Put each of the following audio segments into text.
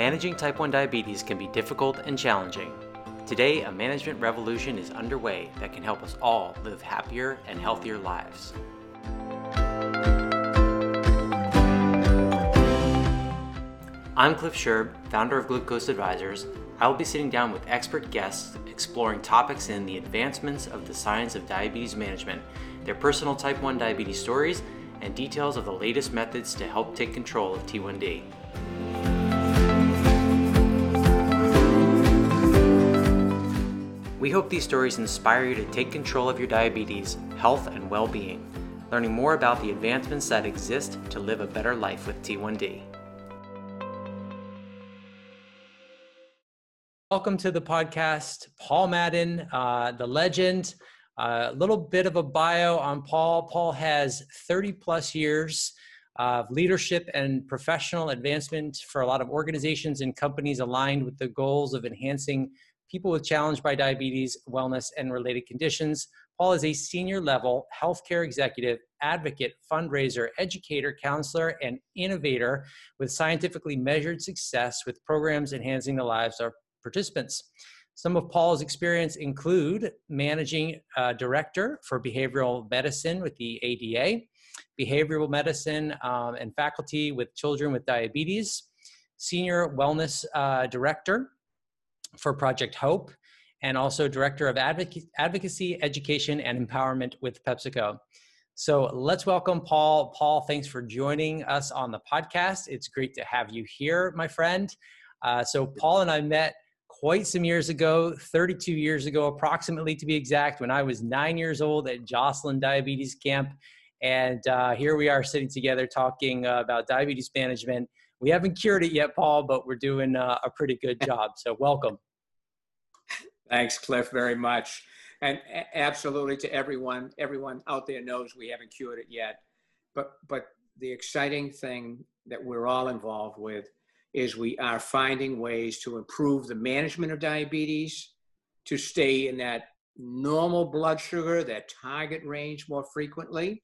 Managing type 1 diabetes can be difficult and challenging. Today, a management revolution is underway that can help us all live happier and healthier lives. I'm Cliff Scherb, founder of Glucose Advisors. I will be sitting down with expert guests exploring topics in the advancements of the science of diabetes management, their personal type 1 diabetes stories, and details of the latest methods to help take control of T1D. We hope these stories inspire you to take control of your diabetes, health, and well being, learning more about the advancements that exist to live a better life with T1D. Welcome to the podcast, Paul Madden, uh, the legend. A uh, little bit of a bio on Paul. Paul has 30 plus years of leadership and professional advancement for a lot of organizations and companies aligned with the goals of enhancing people with challenged by diabetes, wellness, and related conditions. Paul is a senior level healthcare executive, advocate, fundraiser, educator, counselor, and innovator with scientifically measured success with programs enhancing the lives of participants. Some of Paul's experience include managing director for behavioral medicine with the ADA, behavioral medicine um, and faculty with children with diabetes, senior wellness uh, director for Project Hope, and also Director of Advocacy, Education, and Empowerment with PepsiCo. So let's welcome Paul. Paul, thanks for joining us on the podcast. It's great to have you here, my friend. Uh, so, Paul and I met quite some years ago, 32 years ago, approximately to be exact, when I was nine years old at Joslin Diabetes Camp. And uh, here we are sitting together talking uh, about diabetes management we haven't cured it yet, Paul, but we're doing uh, a pretty good job. So welcome. Thanks, Cliff, very much. And absolutely to everyone, everyone out there knows we haven't cured it yet. But, but the exciting thing that we're all involved with is we are finding ways to improve the management of diabetes, to stay in that normal blood sugar, that target range more frequently,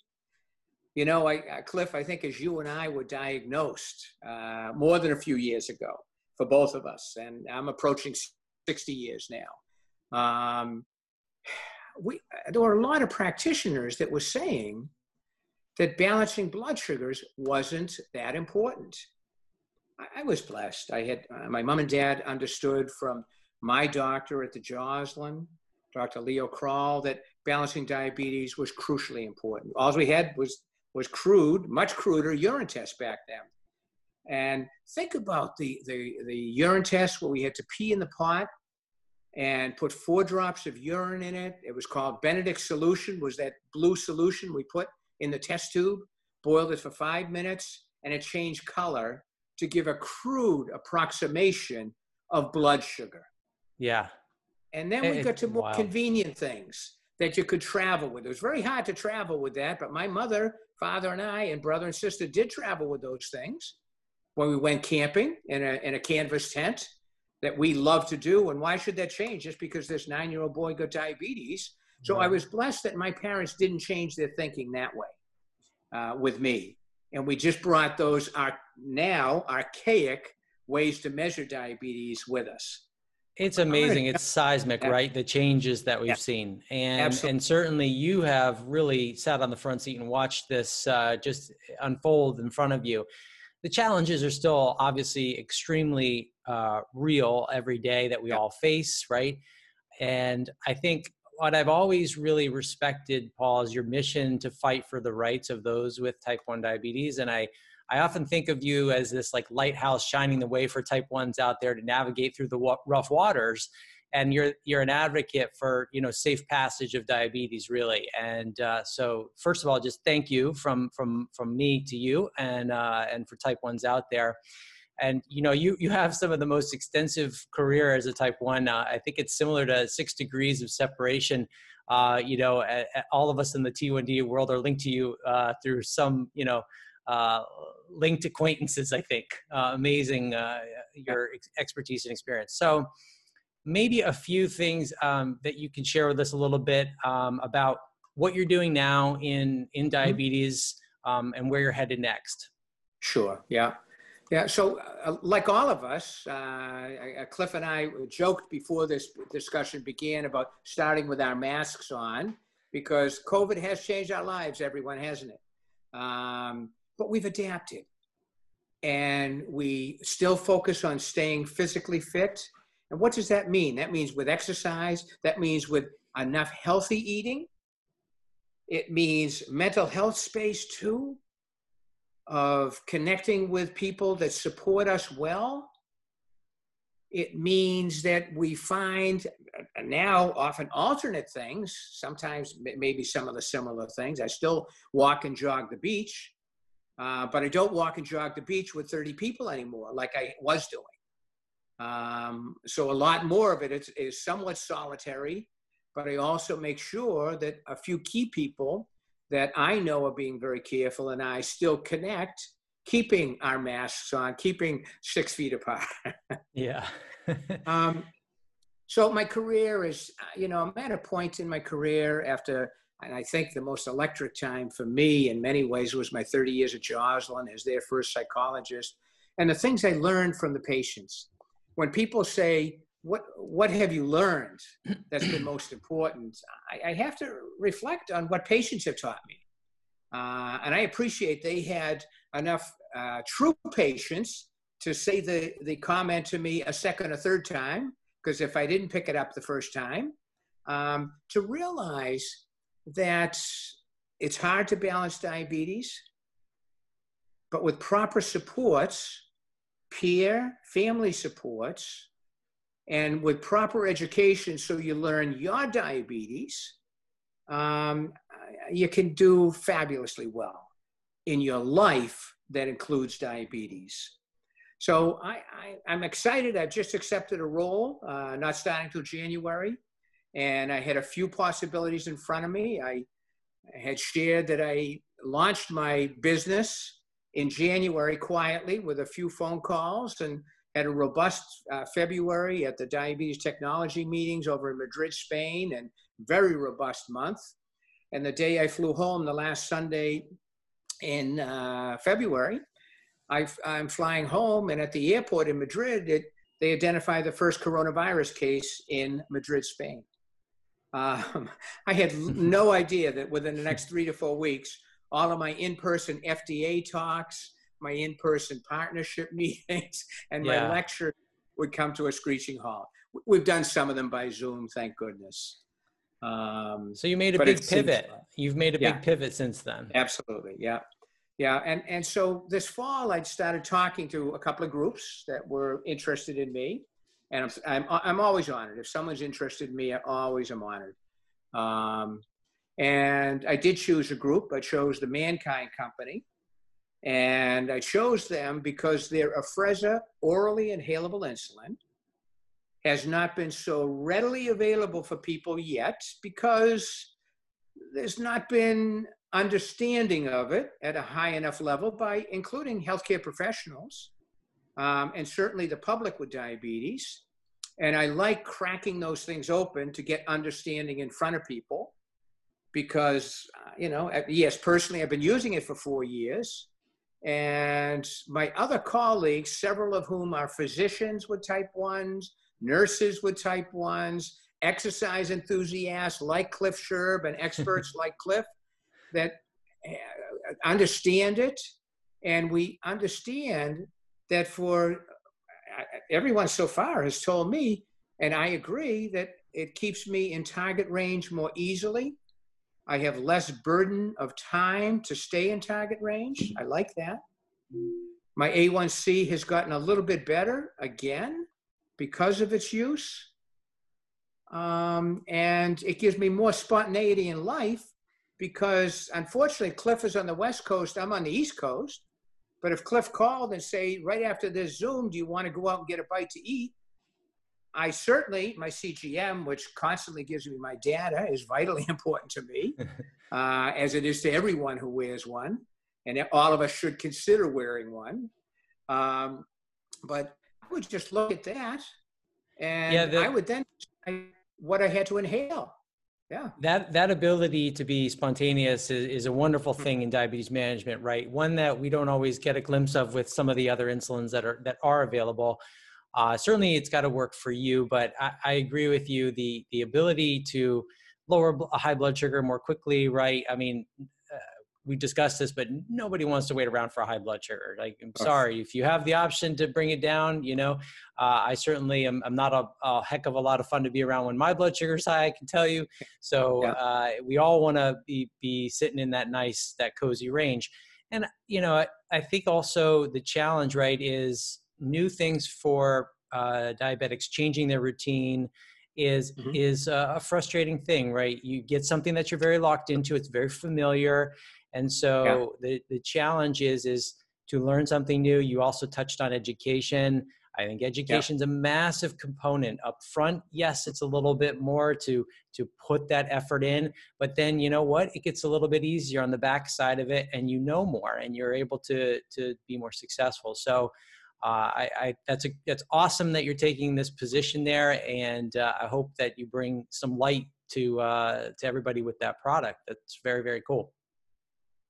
you know, I, uh, Cliff, I think as you and I were diagnosed uh, more than a few years ago for both of us, and I'm approaching 60 years now. Um, we, there were a lot of practitioners that were saying that balancing blood sugars wasn't that important. I, I was blessed. I had uh, my mom and dad understood from my doctor at the Joslin, Dr. Leo Krall, that balancing diabetes was crucially important. All we had was was crude, much cruder urine test back then. And think about the, the, the urine test where we had to pee in the pot and put four drops of urine in it. It was called Benedict solution, was that blue solution we put in the test tube, boiled it for five minutes, and it changed color to give a crude approximation of blood sugar. Yeah. And then we got to more wow. convenient things that you could travel with. It was very hard to travel with that, but my mother father and I and brother and sister did travel with those things when we went camping in a, in a canvas tent that we love to do. And why should that change just because this nine year old boy got diabetes? So I was blessed that my parents didn't change their thinking that way uh, with me. And we just brought those ar- now archaic ways to measure diabetes with us. It's amazing. It's seismic, right? The changes that we've yeah. seen, and Absolutely. and certainly you have really sat on the front seat and watched this uh, just unfold in front of you. The challenges are still obviously extremely uh, real every day that we yeah. all face, right? And I think what I've always really respected, Paul, is your mission to fight for the rights of those with type one diabetes, and I I often think of you as this like lighthouse shining the way for type ones out there to navigate through the rough waters. And you're you're an advocate for you know safe passage of diabetes, really. And uh, so, first of all, just thank you from from from me to you, and uh, and for type ones out there and you know you you have some of the most extensive career as a type one uh, i think it's similar to six degrees of separation uh, you know all of us in the t1d world are linked to you uh, through some you know uh, linked acquaintances, I think. Uh, amazing uh, your ex- expertise and experience. So, maybe a few things um, that you can share with us a little bit um, about what you're doing now in in mm-hmm. diabetes um, and where you're headed next. Sure. Yeah. Yeah, so uh, like all of us, uh, uh, Cliff and I joked before this discussion began about starting with our masks on because COVID has changed our lives, everyone, hasn't it? Um, but we've adapted and we still focus on staying physically fit. And what does that mean? That means with exercise, that means with enough healthy eating. It means mental health space too of connecting with people that support us well. It means that we find uh, now often alternate things, sometimes maybe some of the similar things. I still walk and jog the beach, uh, but I don't walk and jog the beach with 30 people anymore like I was doing. Um, so a lot more of it is, is somewhat solitary, but I also make sure that a few key people that I know are being very careful and I still connect, keeping our masks on, keeping six feet apart. yeah. um, so my career is, you know, I'm at a point in my career after, and I think the most electric time for me in many ways was my 30 years at Joslin as their first psychologist. And the things I learned from the patients. When people say, what what have you learned that's been most important? I, I have to reflect on what patients have taught me, uh, and I appreciate they had enough uh, true patience to say the the comment to me a second or third time, because if I didn't pick it up the first time, um, to realize that it's hard to balance diabetes, but with proper supports, peer, family supports, and with proper education, so you learn your diabetes, um, you can do fabulously well in your life that includes diabetes. So I, am excited. I've just accepted a role, uh, not starting till January. And I had a few possibilities in front of me. I had shared that I launched my business in January quietly with a few phone calls and had a robust uh, February at the diabetes technology meetings over in Madrid, Spain, and very robust month. And the day I flew home, the last Sunday in uh, February, I, am flying home, and at the airport in Madrid, it, they identify the first coronavirus case in Madrid, Spain. Um, I had no idea that within the next three to four weeks, all of my in person FDA talks, my in-person partnership meetings and yeah. my lecture would come to a screeching halt. We've done some of them by Zoom, thank goodness. Um, so you made a big pivot. Seems, You've made a yeah, big pivot since then. Absolutely, yeah, yeah. And and so this fall, I started talking to a couple of groups that were interested in me, and I'm I'm, I'm always honored if someone's interested in me. I always am honored. Um, and I did choose a group. I chose the MannKind Company, and I chose them because their Afrezza orally inhalable insulin has not been so readily available for people yet because there's not been understanding of it at a high enough level by including healthcare professionals um, and certainly the public with diabetes. And I like cracking those things open to get understanding in front of people because, uh, you know, yes, personally, I've been using it for four years. And my other colleagues, several of whom are physicians with type 1s, nurses with type 1s, exercise enthusiasts like Cliff Scherb and experts like Cliff that uh, understand it. And we understand that for everyone so far has told me, and I agree, that it keeps me in target range more easily I have less burden of time to stay in target range. I like that. My A1C has gotten a little bit better again because of its use. Um, and it gives me more spontaneity in life because unfortunately Cliff is on the West Coast, I'm on the East Coast. But if Cliff called and say, right after this Zoom, do you want to go out and get a bite to eat? I certainly, my CGM, which constantly gives me my data, is vitally important to me, uh, as it is to everyone who wears one. And all of us should consider wearing one. Um, but I would just look at that and yeah, the, I would then what I had to inhale. Yeah. That that ability to be spontaneous is, is a wonderful hmm. thing in diabetes management right? One that we don't always get a glimpse of with some of the other insulins that are that are available. Uh, certainly it's got to work for you but I, I, agree with you the the ability to lower a high blood sugar more quickly right? I mean we discussed this, but nobody wants to wait around for a high blood sugar. Like, I'm sorry, if you have the option to bring it down, you know, uh, I certainly am. I'm not a, a, heck of a lot of fun to be around when my blood sugar's high. I can tell you. So uh, we all want to be be sitting in that nice, that cozy range. And you know, I, I think also the challenge, right, is new things for uh, diabetics changing their routine is mm-hmm. is a frustrating thing right you get something that you're very locked into it's very familiar and so yeah. the, the challenge is is to learn something new. You also touched on education. I think education is yeah. a massive component up front. Yes, it's a little bit more to to put that effort in, but then you know what? It gets a little bit easier on the back side of it, and you know more, and you're able to to be more successful. So. Uh, I, I, that's a that's awesome that you're taking this position there, and uh, I hope that you bring some light to uh, to everybody with that product. That's very very cool.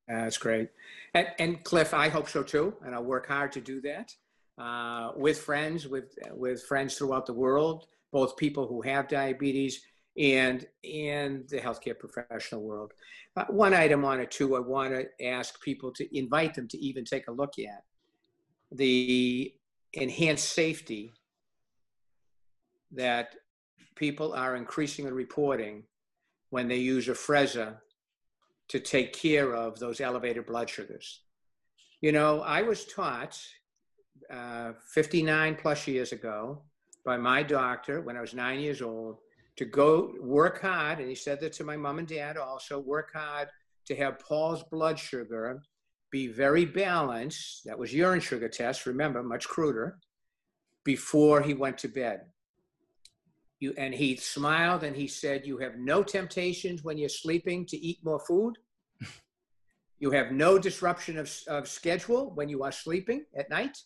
That's great. And, and, Cliff, I hope so too, and I'll work hard to do that uh, with friends, with with friends throughout the world, both people who have diabetes and and the healthcare professional world. Uh, one item on it too, I want to ask people to invite them to even take a look at the enhanced safety that people are increasingly reporting when they use a Afrezza to take care of those elevated blood sugars. You know, I was taught uh, 59 plus years ago by my doctor when I was nine years old to go work hard. And he said that to my mom and dad also work hard to have Paul's blood sugar be very balanced. That was urine sugar test, remember, much cruder, before he went to bed. You, and he smiled and he said, You have no temptations when you're sleeping to eat more food. You have no disruption of, of schedule when you are sleeping at night.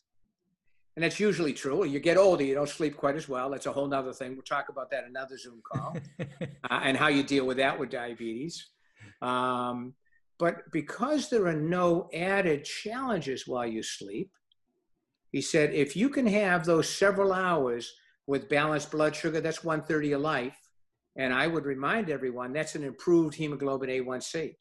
And that's usually true. You get older, you don't sleep quite as well. That's a whole nother thing. We'll talk about that another Zoom call uh, and how you deal with that with diabetes. Um, but because there are no added challenges while you sleep, he said, if you can have those several hours with balanced blood sugar, that's 130 of life. And I would remind everyone that's an improved hemoglobin A1C.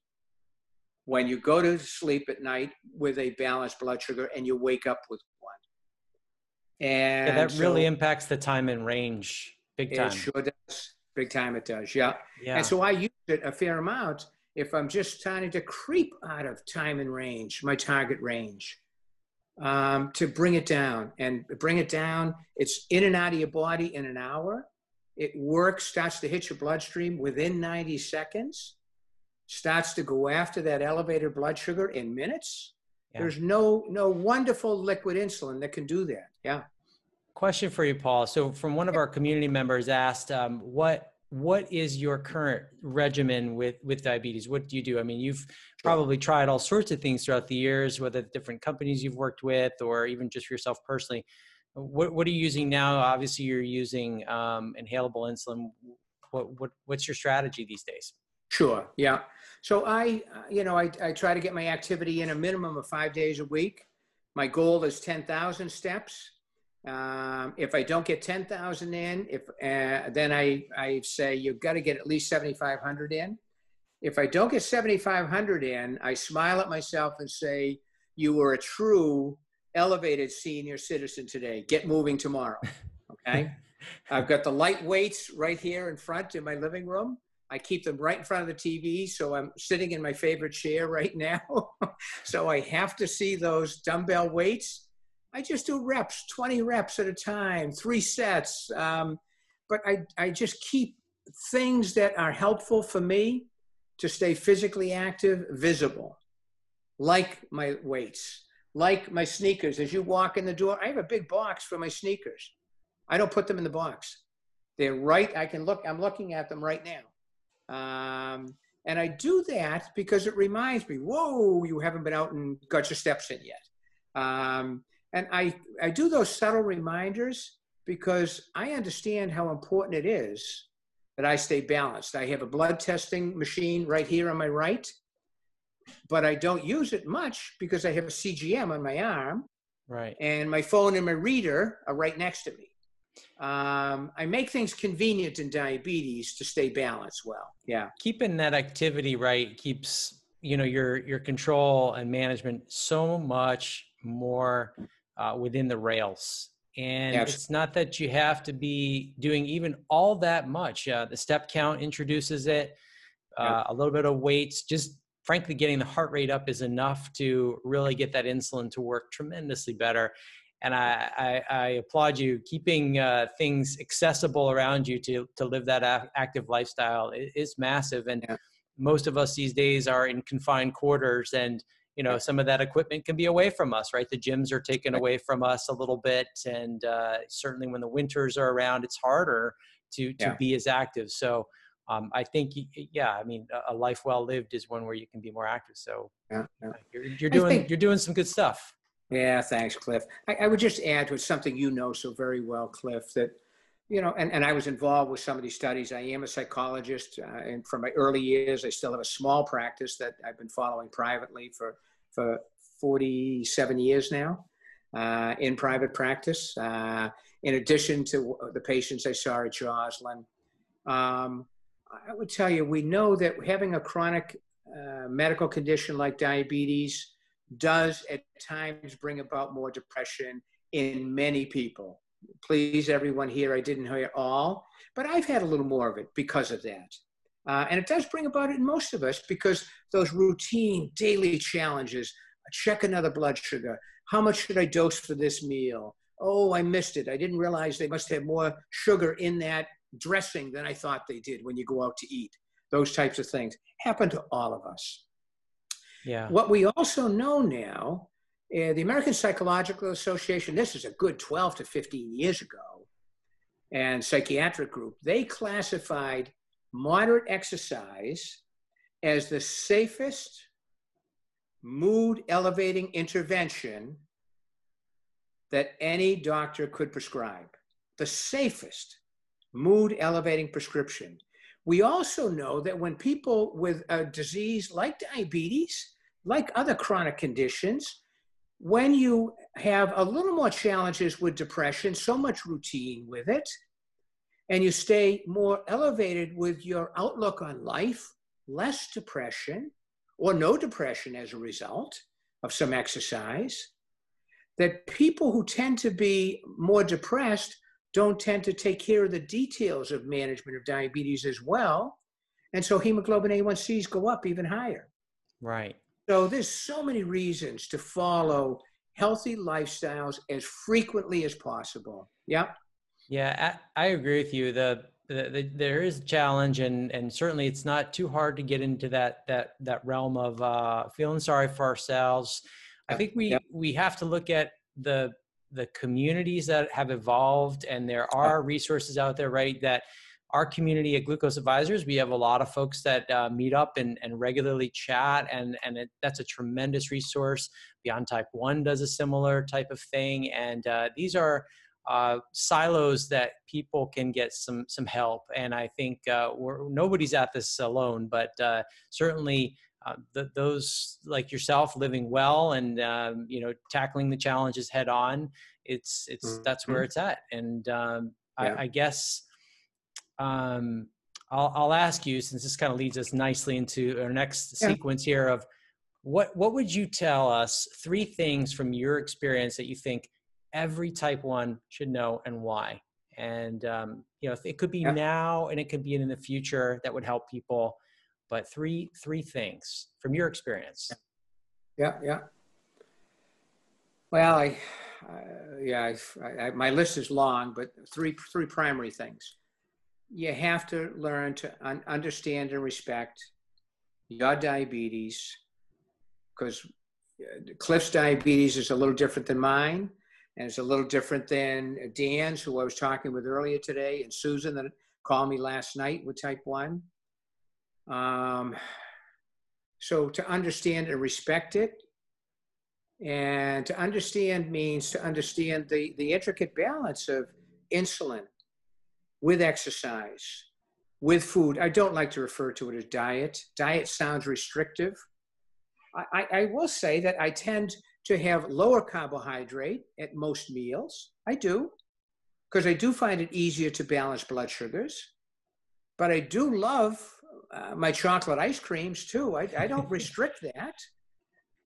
When you go to sleep at night with a balanced blood sugar and you wake up with one. And yeah, that so really impacts the time and range big time. It sure does. Big time it does. Yeah. yeah. And so I use it a fair amount if I'm just starting to creep out of time and range, my target range um, to bring it down and bring it down. It's in and out of your body in an hour. It works, starts to hit your bloodstream within 90 seconds, starts to go after that elevated blood sugar in minutes. Yeah. There's no no wonderful liquid insulin that can do that. Yeah. Question for you, Paul. So, from one of our community members asked, um, what what is your current regimen with with diabetes? What do you do? I mean you've probably tried all sorts of things throughout the years whether different companies you've worked with or even just for yourself personally. What, what are you using now? Obviously you're using um, inhalable insulin. What, what what's your strategy these days? Sure yeah. So i you know I, I try to get my activity in a minimum of five days a week. My goal is 10000 steps um, if I don't get 10,000 in, if uh, then I, I say you've got to get at least 7,500 in. If I don't get 7,500 in, I smile at myself and say, you were a true elevated senior citizen today. Get moving tomorrow. Okay. I've got the light weights right here in front in my living room. I keep them right in front of the TV. So I'm sitting in my favorite chair right now. so I have to see those dumbbell weights I just do reps, 20 reps at a time, three sets. Um, but I, I just keep things that are helpful for me to stay physically active visible, like my weights, like my sneakers. As you walk in the door, I have a big box for my sneakers. I don't put them in the box. They're right. I can look, I'm looking at them right now. Um, and I do that because it reminds me, whoa, you haven't been out and got your steps in yet. Um, and I, I do those subtle reminders because I understand how important it is that I stay balanced. I have a blood testing machine right here on my right, but I don't use it much because I have a CGM on my arm. Right. And my phone and my reader are right next to me. Um, I make things convenient in diabetes to stay balanced well. Yeah. Keeping that activity right keeps you know your your control and management so much more uh, within the rails. And it's not that you have to be doing even all that much. Uh, the step count introduces it uh, a little bit of weights. Just frankly getting the heart rate up is enough to really get that insulin to work tremendously better. And i, I, I applaud you keeping uh, things accessible around you to, to live that active lifestyle. Is, is massive and yeah. most of us these days are in confined quarters and you know some of that equipment can be away from us right the gyms are taken away from us a little bit and uh, certainly when the winters are around it's harder to to yeah. be as active so um, I think, yeah, I mean, a life well lived is one where you can be more active. So yeah, yeah. You're, you're, doing think, you're doing some good stuff. Yeah, thanks, Cliff. I, I, would just add to something you know so very well, Cliff, that you know, and, and I was involved with some of these studies. I am a psychologist, uh, and from my early years, I still have a small practice that I've been following privately for for 47 years now uh, in private practice. Uh, in addition to the patients I saw at Joslin, um, I would tell you, we know that having a chronic uh, medical condition like diabetes does at times bring about more depression in many people. Please, everyone here, I didn't hear all, but I've had a little more of it because of that. Uh, and it does bring about it in most of us because those routine daily challenges check another blood sugar. How much should I dose for this meal? Oh, I missed it. I didn't realize they must have more sugar in that dressing than I thought they did when you go out to eat. Those types of things happen to all of us. Yeah. What we also know now, uh, the American Psychological Association, this is a good 12 to 15 years ago, and psychiatric group, they classified moderate exercise as the safest mood elevating intervention that any doctor could prescribe. The safest mood elevating prescription. We also know that when people with a disease like diabetes, like other chronic conditions, when you have a little more challenges with depression, so much routine with it, and you stay more elevated with your outlook on life, less depression or no depression as a result of some exercise, that people who tend to be more depressed don't tend to take care of the details of management of diabetes as well. And so hemoglobin A1Cs go up even higher. Right. So there's so many reasons to follow healthy lifestyles as frequently as possible. Yep. Yeah, I, I agree with you. The, the, the, there is a challenge, and and certainly it's not too hard to get into that that that realm of uh, feeling sorry for ourselves. I think we yep. we have to look at the the communities that have evolved, and there are resources out there, right? That our community at Glucose Advisors, we have a lot of folks that uh, meet up and, and regularly chat, and and it, that's a tremendous resource. Beyond Type One does a similar type of thing, and uh, these are uh, silos that people can get some some help. And I think uh, nobody's at this alone, but uh, certainly uh, the, those like yourself living well and um, you know tackling the challenges head on. It's it's mm-hmm. that's where it's at. And um, yeah. I, I, guess. Um, I'll, I'll ask you since this kind of leads us nicely into our next yeah. sequence here of what what would you tell us three things from your experience that you think every type one should know and why. And um, you know, it could be yeah. now and it could be in the future that would help people. But three three things from your experience. Yeah, yeah. Well, I, uh, yeah, I, I, my list is long, but three three primary things. You have to learn to un- understand and respect your diabetes, because uh, Cliff's diabetes is a little different than mine and it's a little different than Dan's, who I was talking with earlier today, and Susan that called me last night with type 1. Um, so to understand and respect it, and to understand means to understand the, the intricate balance of insulin with exercise, with food. I don't like to refer to it as diet. Diet sounds restrictive. I, I, will say that I tend to have lower carbohydrate at most meals. I do, because I do find it easier to balance blood sugars. But I do love uh, my chocolate ice creams too. I, I don't restrict that.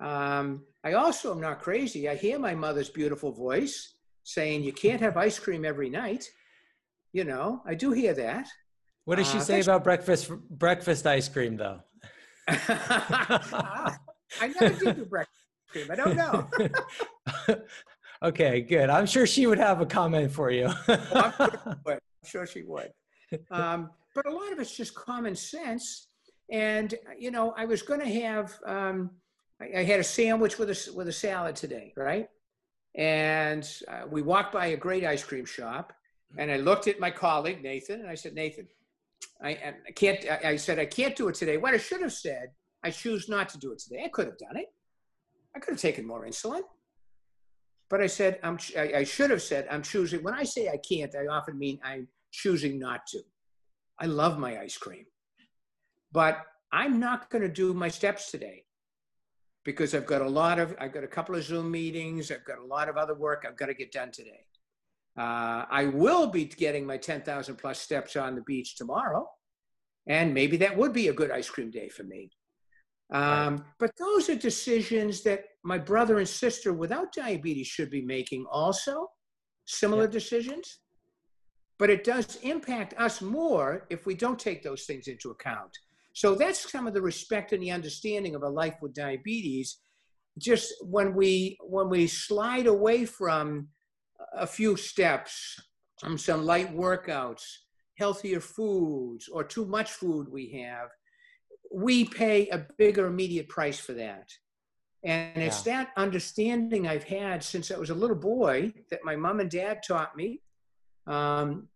Um, I also am not crazy. I hear my mother's beautiful voice saying, You can't have ice cream every night. You know, I do hear that. What does she uh, say about breakfast breakfast ice cream though? I never did do breakfast I don't know. okay, good. I'm sure she would have a comment for you. I'm, sure I'm, sure she would. Um, but a lot of it's just common sense. And you know, I was going to have. Um, I, I, had a sandwich with a with a salad today, right? And uh, we walked by a great ice cream shop, and I looked at my colleague Nathan, and I said, Nathan, I, I can't. I, I said I can't do it today. What I should have said, I choose not to do it today. I could have done it. I could have taken more insulin. But I said, I'm, I, I should have said, I'm choosing. When I say I can't, I often mean I'm choosing not to. I love my ice cream. But I'm not going to do my steps today because I've got a lot of, I've got a couple of Zoom meetings, I've got a lot of other work I've got to get done today. Uh, I will be getting my 10,000 plus steps on the beach tomorrow. And maybe that would be a good ice cream day for me. Um, but those are decisions that my brother and sister without diabetes should be making also, similar decisions. But it does impact us more if we don't take those things into account. So that's some of the respect and the understanding of a life with diabetes. Just when we when we slide away from a few steps, um, some light workouts, healthier foods, or too much food we have, we pay a bigger immediate price for that. And yeah. it's that understanding I've had since I was a little boy that my mom and dad taught me. Um,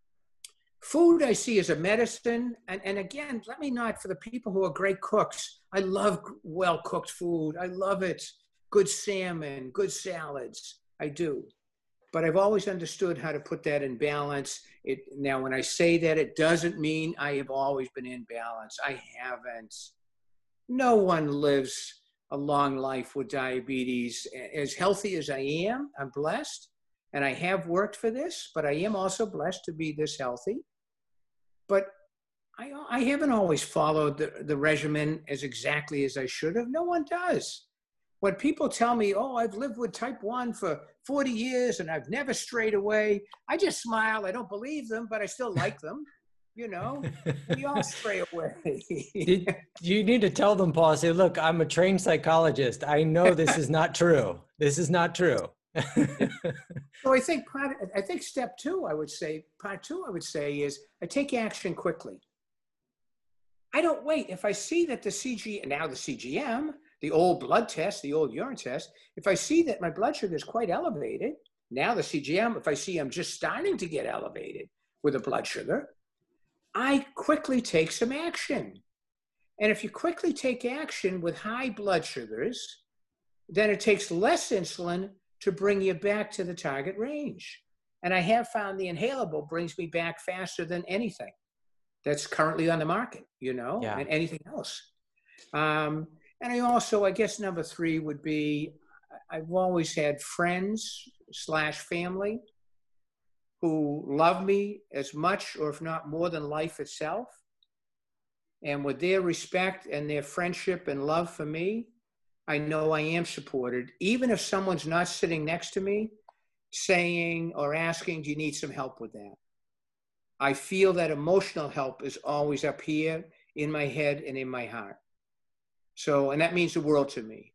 food I see as a medicine. And, and again, let me not, for the people who are great cooks, I love well cooked food. I love it. Good salmon, good salads. I do. But I've always understood how to put that in balance. It, now, when I say that, it doesn't mean I have always been in balance. I haven't. No one lives a long life with diabetes. As healthy as I am, I'm blessed and I have worked for this, but I am also blessed to be this healthy. But I, I haven't always followed the, the regimen as exactly as I should have. No one does. When people tell me, oh, I've lived with type 1 for 40 years and I've never strayed away, I just smile. I don't believe them, but I still like them. You know, we all stray away. you need to tell them, Paul, say, look, I'm a trained psychologist. I know this is not true. This is not true. so I think part, I think step two, I would say, part two, I would say is I take action quickly. I don't wait. If I see that the CG, and now the CGM, the old blood test, the old urine test, if I see that my blood sugar is quite elevated, now the CGM, if I see I'm just starting to get elevated with a blood sugar, I quickly take some action. And if you quickly take action with high blood sugars, then it takes less insulin to bring you back to the target range. And I have found the inhalable brings me back faster than anything that's currently on the market, you know, yeah. and anything else. Um, and I also, I guess number three would be I've always had friends slash family who love me as much or if not more than life itself. And with their respect and their friendship and love for me, I know I am supported, even if someone's not sitting next to me saying or asking, Do you need some help with that? I feel that emotional help is always up here in my head and in my heart. So, and that means the world to me.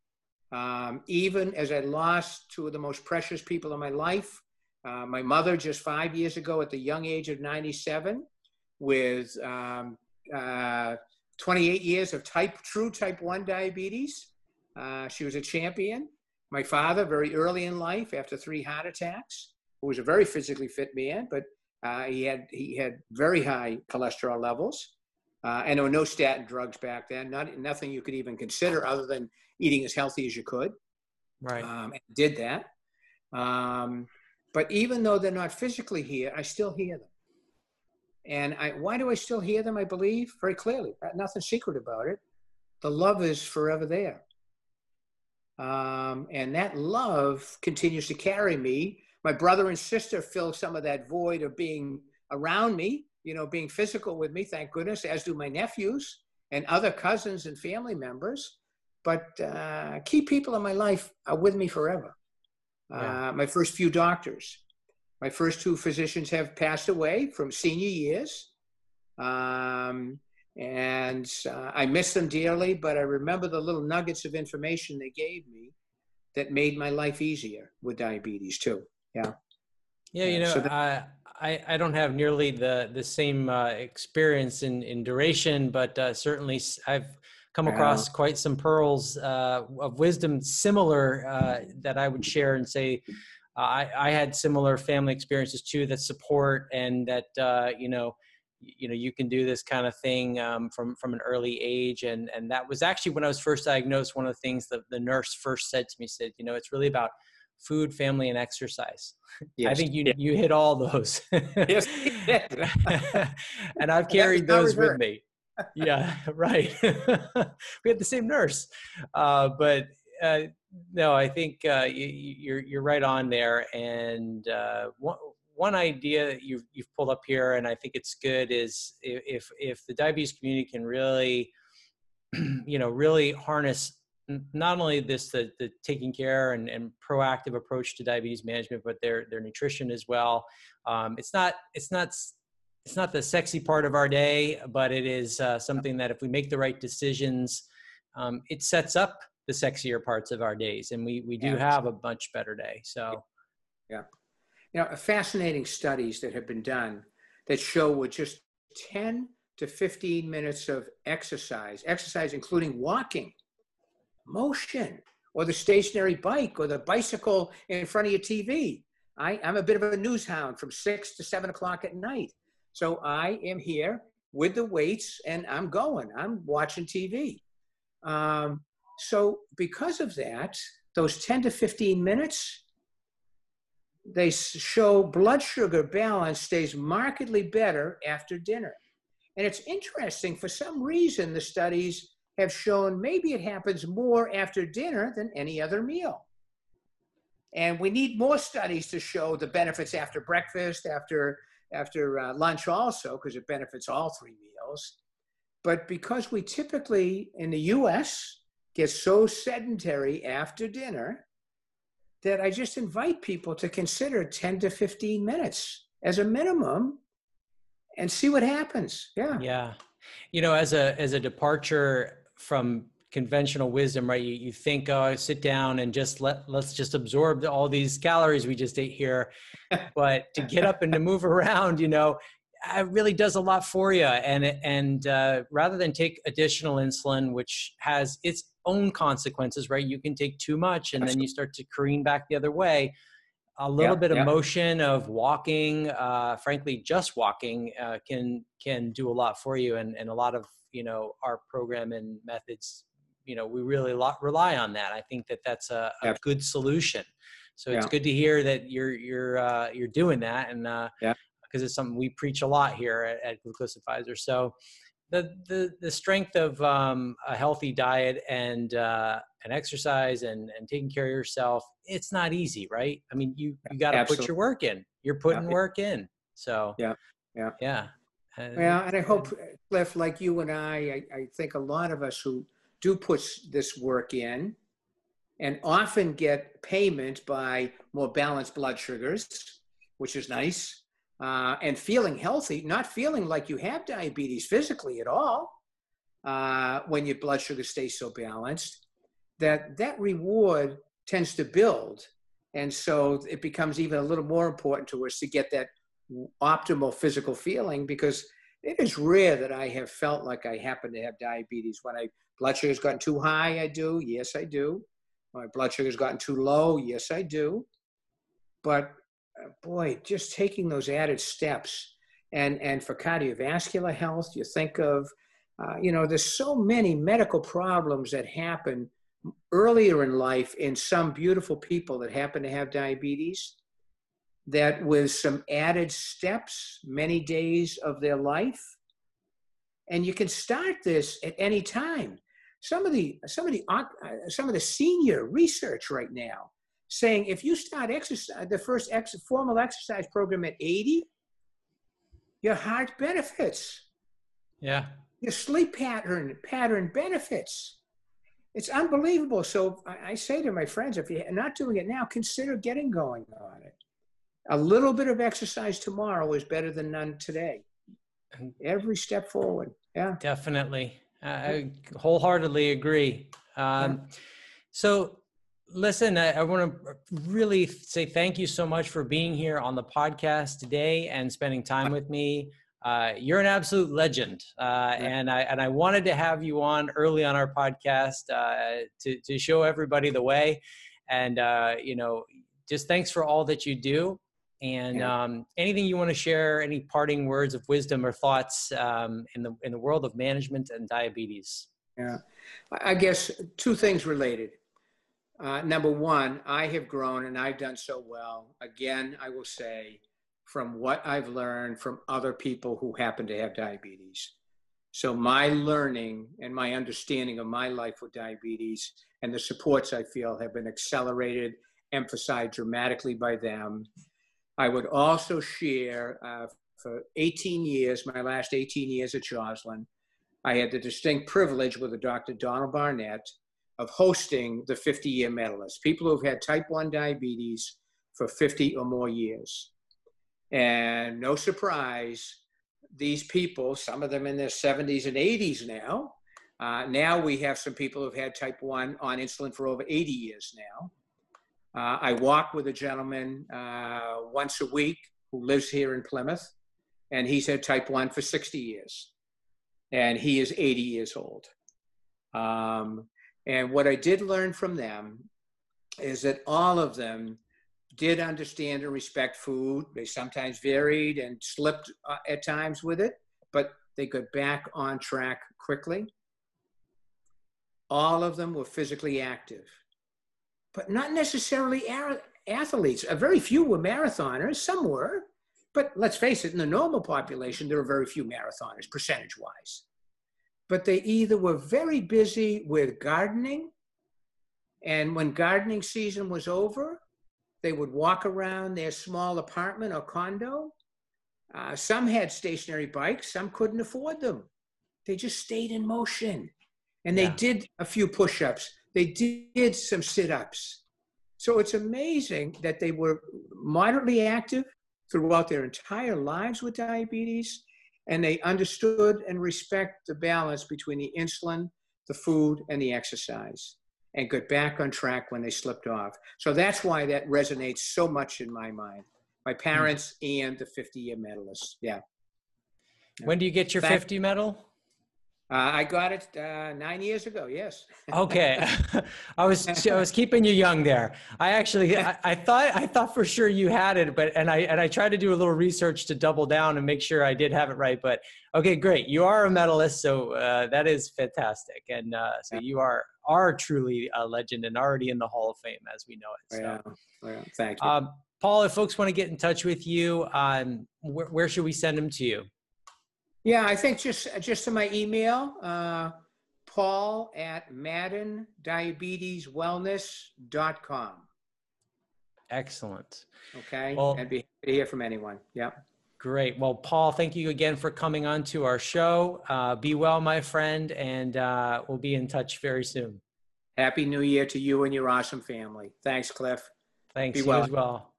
Um, even as I lost two of the most precious people in my life, uh, my mother just five years ago at the young age of 97 with um, uh, 28 years of type true type 1 diabetes uh, she was a champion. My father, very early in life, after three heart attacks, who was a very physically fit man, but uh, he had he had very high cholesterol levels, uh, and there were no statin drugs back then. Not nothing you could even consider other than eating as healthy as you could. Right. Um, and did that. Um, but even though they're not physically here, I still hear them. And I, why do I still hear them? I believe very clearly, nothing secret about it. The love is forever there. Um, and that love continues to carry me. My brother and sister fill some of that void of being around me, you know, being physical with me, thank goodness, as do my nephews and other cousins and family members. But uh, key people in my life are with me forever. Yeah. Uh, my first few doctors, my first two physicians have passed away from senior years. Um, and uh, I miss them dearly, but I remember the little nuggets of information they gave me that made my life easier with diabetes too. Yeah. Yeah, you know, so that, I I don't have nearly the the same uh, experience in in duration, but uh, certainly I've come across quite some pearls uh, of wisdom similar uh, that I would share and say. I, I had similar family experiences too that support and that uh, you know you know you can do this kind of thing um, from from an early age and and that was actually when i was first diagnosed one of the things that the nurse first said to me said you know it's really about food family and exercise. Yes. i think you you hit all those. Yes and i've carried those with me. Yeah right. We had the same nurse. Uh, but uh, no i think uh, you, you're you're right on there. And uh, one, one idea that you've, you've pulled up here, and I think it's good, is if if the diabetes community can really, you know, really harness not only this the, the taking care and, and proactive approach to diabetes management, but their their nutrition as well. Um, it's not it's not it's not the sexy part of our day, but it is uh, something that if we make the right decisions, um, it sets up the sexier parts of our days, and we we do yeah. have a much better day. So, yeah you know, fascinating studies that have been done that show with just 10 to 15 minutes of exercise, exercise including walking, motion, or the stationary bike or the bicycle in front of your TV. I, I'm a bit of a news hound from six to seven o'clock at night. So I am here with the weights and I'm going, I'm watching TV. Um, so because of that, those 10 to 15 minutes, they show blood sugar balance stays markedly better after dinner. And it's interesting, for some reason, the studies have shown maybe it happens more after dinner than any other meal. And we need more studies to show the benefits after breakfast, after, after uh, lunch also, because it benefits all three meals. But because we typically in the US get so sedentary after dinner, that I just invite people to consider 10 to 15 minutes as a minimum and see what happens. Yeah. Yeah. You know, as a as a departure from conventional wisdom, right? You, you think, oh, sit down and just let let's just absorb all these calories we just ate here. but to get up and to move around, you know, it really does a lot for you. And and uh, rather than take additional insulin, which has its own consequences, right? You can take too much and then you start to careen back the other way. A little yeah, bit of yeah. motion of walking, uh, frankly, just walking uh, can can do a lot for you. And, and a lot of you know our program and methods, you know, we really rely on that. I think that that's a, a good solution. So it's good to hear that you're you're uh, you're doing that, and uh, yeah because it's something we preach a lot here at, at Glucose Advisor. So the the the strength of um, a healthy diet and uh, and exercise and and taking care of yourself it's not easy right? I mean you you got to put your work in. You're putting yeah. work in so yeah yeah. yeah uh, yeah and i hope cliff like you and I, I i think a lot of us who do put this work in and often get payment by more balanced blood sugars which is nice uh, and feeling healthy, not feeling like you have diabetes physically at all uh, when your blood sugar stays so balanced, that that reward tends to build. And so it becomes even a little more important to us to get that optimal physical feeling because it is rare that I have felt like I happen to have diabetes. When I blood sugar's gotten too high, I do. Yes, I do. My blood sugar's gotten too low. Yes, I do. But uh, boy, just taking those added steps. And, and for cardiovascular health, you think of, uh, you know, there's so many medical problems that happen earlier in life in some beautiful people that happen to have diabetes. that with some added steps, many days of their life, and you can start this at any time. Some of the some of the uh, some of the senior research right now saying if you start exercise the first ex, formal exercise program at 80, your heart benefits. Yeah. Your sleep pattern pattern benefits. It's unbelievable. So I, I say to my friends, if you're not doing it now, consider getting going on it. A little bit of exercise tomorrow is better than none today. Every step forward. Yeah. Definitely. I wholeheartedly agree. Um, yeah. So, listen, I, I want to really say thank you so much for being here on the podcast today and spending time with me. Uh, you're an absolute legend, uh, and I and I wanted to have you on early on our podcast uh, to to show everybody the way, and uh, you know, just thanks for all that you do. And um, anything you want to share, any parting words of wisdom or thoughts um, in the in the world of management and diabetes? Yeah, I guess two things related. Uh, number one, I have grown and I've done so well. Again, I will say, from what I've learned from other people who happen to have diabetes. So my learning and my understanding of my life with diabetes and the supports I feel have been accelerated, emphasized dramatically by them I would also share uh, for 18 years, my last 18 years at Joslin, I had the distinct privilege with Dr. Donald Barnett of hosting the 50 year medalists, people who've had type 1 diabetes for 50 or more years. And no surprise, these people, some of them in their 70s and 80s now, uh, now we have some people who've had type 1 on insulin for over 80 years now. Uh, I walk with a gentleman uh, once a week who lives here in Plymouth, and he's had type 1 for 60 years, and he is 80 years old. Um, and what I did learn from them is that all of them did understand and respect food. They sometimes varied and slipped uh, at times with it, but they got back on track quickly. All of them were physically active but not necessarily athletes. A very few were marathoners, some were, but let's face it, in the normal population, there are very few marathoners, percentage wise. But they either were very busy with gardening, and when gardening season was over, they would walk around their small apartment or condo. Uh, some had stationary bikes, some couldn't afford them. They just stayed in motion. And they yeah. did a few push ups, they did some sit ups. So it's amazing that they were moderately active throughout their entire lives with diabetes, and they understood and respect the balance between the insulin, the food, and the exercise, and got back on track when they slipped off. So that's why that resonates so much in my mind. My parents and the 50 year medalists. Yeah. When do you get your Fact, 50 medal? Uh, I got it uh, nine years ago. Yes. okay, I was I was keeping you young there. I actually I, I, thought I thought for sure you had it, but and I and I tried to do a little research to double down and make sure I did have it right. But okay, great. You are a medalist, so uh, that is fantastic, and uh, so you are are truly a legend and already in the Hall of Fame as we know it. So. Yeah. yeah. Thank you, um, Paul. If folks want to get in touch with you, um, where, where should we send them to you? Yeah, I think just just to my email, uh, paul at maddendiabeteswellness.com. Excellent. Okay. Well, and be happy to hear from anyone. Yeah. Great. Well, Paul, thank you again for coming on to our show. Uh, be well, my friend, and uh, we'll be in touch very soon. Happy New Year to you and your awesome family. Thanks, Cliff. Thanks. Be well. as well.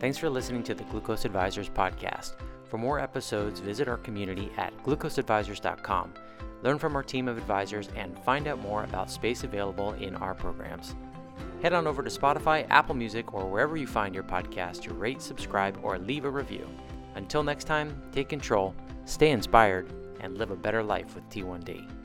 Thanks for listening to the Glucose Advisors podcast. For more episodes, visit our community at glucoseadvisors.com. Learn from our team of advisors and find out more about space available in our programs. Head on over to Spotify, Apple Music, or wherever you find your podcast to rate, subscribe, or leave a review. Until next time, take control, stay inspired, and live a better life with T1D.